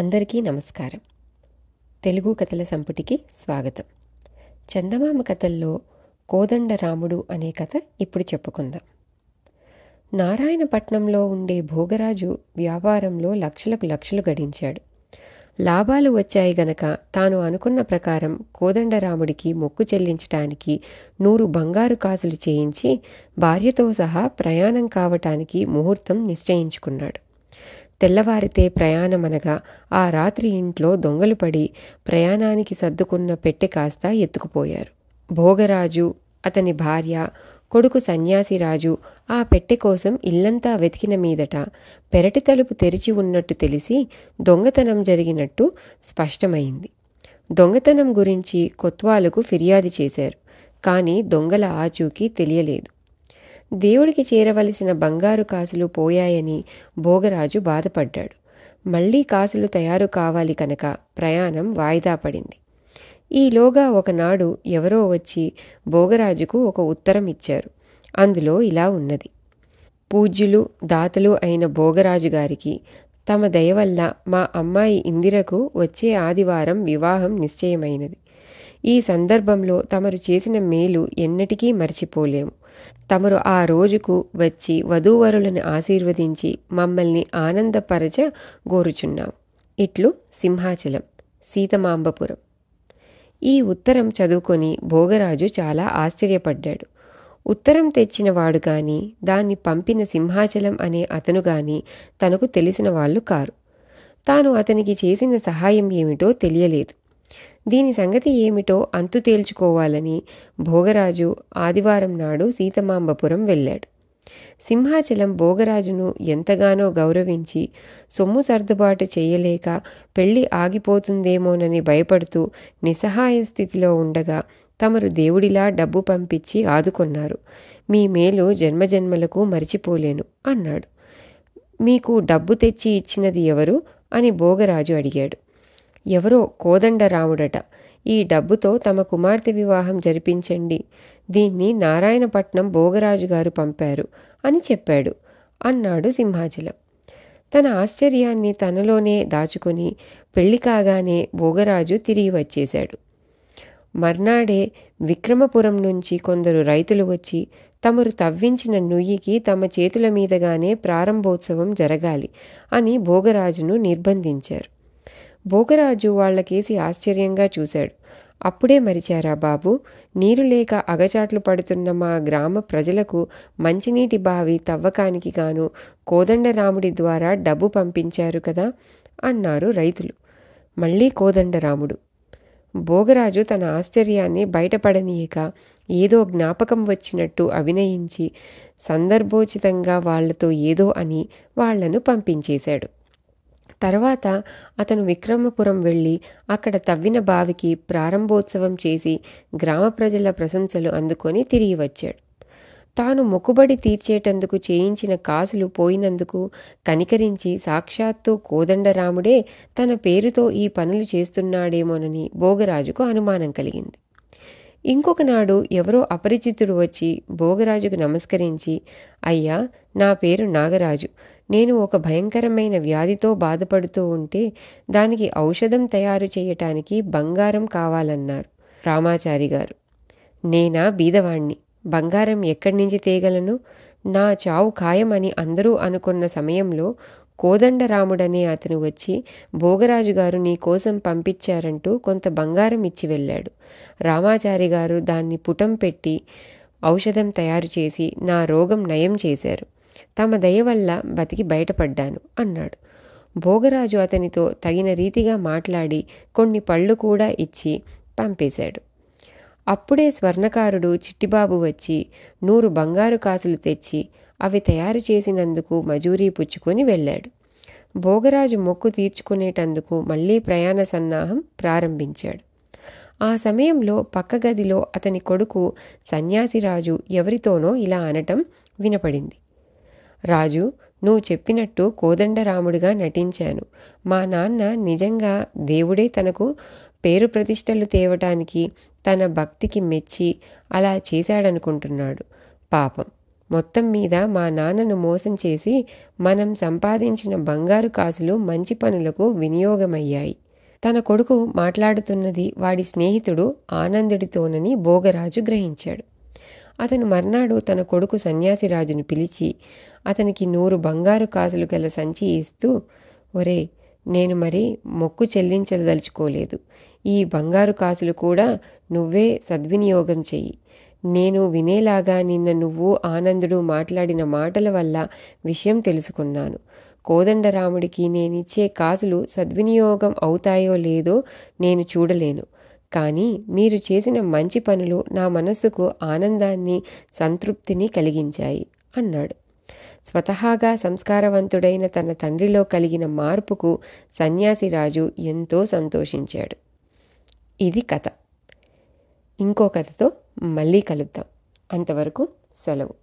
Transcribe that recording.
అందరికీ నమస్కారం. తెలుగు కథల సంపుటికి స్వాగతం. చందమామ కథల్లో కోదండరాముడు అనే కథ ఇప్పుడు చెప్పుకుందాం. నారాయణపట్నంలో ఉండే భోగరాజు వ్యాపారంలో లక్షలకు లక్షలు గడించాడు. లాభాలు వచ్చాయి గనక తాను అనుకున్న ప్రకారం కోదండరాముడికి మొక్కు చెల్లించటానికి నూరు బంగారు కాసులు చేయించి భార్యతో సహా ప్రయాణం కావటానికి ముహూర్తం నిశ్చయించుకున్నాడు. తెల్లవారితే ప్రయాణమనగా ఆ రాత్రి ఇంట్లో దొంగలు పడి ప్రయాణానికి సర్దుకున్న పెట్టె కాస్త ఎత్తుకుపోయారు. భోగరాజు అతని భార్య కొడుకు సన్యాసిరాజు ఆ పెట్టె కోసం ఇల్లంతా వెతికిన మీదట పెరటి తలుపు తెరిచి ఉన్నట్టు తెలిసి దొంగతనం జరిగినట్టు స్పష్టమైంది. దొంగతనం గురించి కొత్వాలకు ఫిర్యాదు చేశారు కానీ దొంగల ఆచూకీ తెలియలేదు. దేవుడికి చేరవలసిన బంగారు కాసులు పోయాయని భోగరాజు బాధపడ్డాడు. మళ్ళీ కాసులు తయారు కావాలి కనుక ప్రయాణం వాయిదా పడింది. ఈలోగా ఒకనాడు ఎవరో వచ్చి భోగరాజుకు ఒక ఉత్తరం ఇచ్చారు. అందులో ఇలా ఉన్నది. పూజ్యులు దాతలు అయిన భోగరాజు గారికి తమ దయ వల్ల మా అమ్మాయి ఇందిరకు వచ్చే ఆదివారం వివాహం నిశ్చయమైనది. ఈ సందర్భంలో తమరు చేసిన మేలు ఎన్నటికీ మర్చిపోలేము. తమరు ఆ రోజుకు వచ్చి వధూవరులను ఆశీర్వదించి మమ్మల్ని ఆనందపరచ గోరుచున్నాం. ఇట్లు సింహాచలం సీతమాంబపురం. ఈ ఉత్తరం చదువుకొని భోగరాజు చాలా ఆశ్చర్యపడ్డాడు. ఉత్తరం తెచ్చిన వాడు గాని దాన్ని పంపిన సింహాచలం అనే అతను గాని తనకు తెలిసిన వాళ్ళు కారు. తాను అతనికి చేసిన సహాయం ఏమిటో తెలియలేదు. దీని సంగతి ఏమిటో అంతు తేల్చుకోవాలని భోగరాజు ఆదివారం నాడు సీతమాంబపురం వెళ్ళాడు. సింహాచలం భోగరాజును ఎంతగానో గౌరవించి సొమ్ము సర్దుబాటు చేయలేక పెళ్ళి ఆగిపోతుందేమోనని భయపడుతూ నిస్సహాయ స్థితిలో ఉండగా తమరు దేవుడిలా డబ్బు పంపించి ఆదుకొన్నారు. మీ మేలు జన్మజన్మలకు మరిచిపోలేను అన్నాడు. మీకు డబ్బు తెచ్చి ఇచ్చినది ఎవరు? అని భోగరాజు అడిగాడు. ఎవరో కోదండరాముడట. ఈ డబ్బుతో తమ కుమార్తె వివాహం జరిపించండి. దీన్ని నారాయణపట్నం భోగరాజు గారు పంపారు అని చెప్పాడు అన్నాడు సింహాచలం. తన ఆశ్చర్యాన్ని తనలోనే దాచుకొని పెళ్ళి కాగానే భోగరాజు తిరిగి వచ్చేశాడు. మర్నాడే విక్రమపురం నుంచి కొందరు రైతులు వచ్చి తమరు తవ్వించిన నుయ్యికి తమ చేతుల మీదగానే ప్రారంభోత్సవం జరగాలి అని భోగరాజును నిర్బంధించారు. భోగరాజు వాళ్ళకేసి ఆశ్చర్యంగా చూశాడు. అప్పుడే మరిచారా బాబు? నీరు లేక అగచాట్లు పడుతున్న మా గ్రామ ప్రజలకు మంచినీటి బావి తవ్వకానికి గాను కోదండరాముడి ద్వారా డబ్బు పంపించారు కదా? అన్నారు రైతులు. మళ్ళీ కోదండరాముడు. భోగరాజు తన ఆశ్చర్యాన్ని బయటపడనీయక ఏదో జ్ఞాపకం వచ్చినట్టు అభినయించి సందర్భోచితంగా వాళ్ళతో ఏదో అని వాళ్ళను పంపించేశాడు. తర్వాత అతను విక్రమపురం వెళ్ళి అక్కడ తవ్విన బావికి ప్రారంభోత్సవం చేసి గ్రామ ప్రజల ప్రశంసలు అందుకొని తిరిగి వచ్చాడు. తాను మొక్కుబడి తీర్చేటందుకు చేయించిన కాసులు పోయినందుకు కనికరించి సాక్షాత్తు కోదండరాముడే తన పేరుతో ఈ పనులు చేస్తున్నాడేమోనని భోగరాజుకు అనుమానం కలిగింది. ఇంకొకనాడు ఎవరో అపరిచితుడు వచ్చి భోగరాజుకు నమస్కరించి అయ్యా నా పేరు నాగరాజు. నేను ఒక భయంకరమైన వ్యాధితో బాధపడుతూ ఉంటే దానికి ఔషధం తయారు చేయటానికి బంగారం కావాలన్నారు. రామాచారి గారు నేనా బీదవాణ్ణి? బంగారం ఎక్కడి నుంచి తేగలను? నా చావు ఖాయమని అందరూ అనుకున్న సమయంలో కోదండరాముడనే అతను వచ్చి భోగరాజు గారు నీ కోసం పంపించారంటూ కొంత బంగారం ఇచ్చి వెళ్ళాడు. రామాచారి గారు దాన్ని పుటం పెట్టి ఔషధం తయారు చేసి నా రోగం నయం చేశారు. తమ దయ వల్ల బతికి బయటపడ్డాను అన్నాడు. భోగరాజు అతనితో తగిన రీతిగా మాట్లాడి కొన్ని పళ్ళు కూడా ఇచ్చి పంపేశాడు. అప్పుడే స్వర్ణకారుడు చిట్టిబాబు వచ్చి నూరు బంగారు కాసులు తెచ్చి అవి తయారు చేసినందుకు మజూరీ పుచ్చుకొని వెళ్ళాడు. భోగరాజు మొక్కు తీర్చుకునేటందుకు మళ్ళీ ప్రయాణ సన్నాహం ప్రారంభించాడు. ఆ సమయంలో పక్క గదిలో అతని కొడుకు సన్యాసిరాజు ఎవరితోనో ఇలా అనటం వినపడింది. రాజు నువ్వు చెప్పినట్టు కోదండరాముడిగా నటించాను. మా నాన్న నిజంగా దేవుడే తనకు పేరు ప్రతిష్టలు తేవటానికి తన భక్తికి మెచ్చి అలా చేశాడనుకుంటున్నాడు. పాపం. మొత్తం మీద మా నాన్నను మోసం చేసి మనం సంపాదించిన బంగారు కాసులు మంచి పనులకు వినియోగమయ్యాయి. తన కొడుకు మాట్లాడుతున్నది వాడి స్నేహితుడు ఆనందుడితోనని భోగరాజు గ్రహించాడు. అతను మర్నాడు తన కొడుకు సన్యాసిరాజును పిలిచి అతనికి నూరు బంగారు కాసులు గల సంచి ఇస్తూ ఒరే నేను మరి మొక్కు చెల్లించదలుచుకోలేదు. ఈ బంగారు కాసులు కూడా నువ్వే సద్వినియోగం చెయ్యి. నేను వినేలాగా నిన్న నువ్వు ఆనందుడు మాట్లాడిన మాటల వల్ల విషయం తెలుసుకున్నాను. కోదండరాముడికి నేనిచ్చే కాసులు సద్వినియోగం అవుతాయో లేదో నేను చూడలేను. కానీ మీరు చేసిన మంచి పనులు నా మనస్సుకు ఆనందాన్ని సంతృప్తిని కలిగించాయి అన్నాడు. స్వతహాగా సంస్కారవంతుడైన తన తండ్రిలో కలిగిన మార్పుకు సన్యాసిరాజు ఎంతో సంతోషించాడు. ఇది కథ. ఇంకో కథతో మళ్ళీ కలుద్దాం. అంతవరకు సెలవు.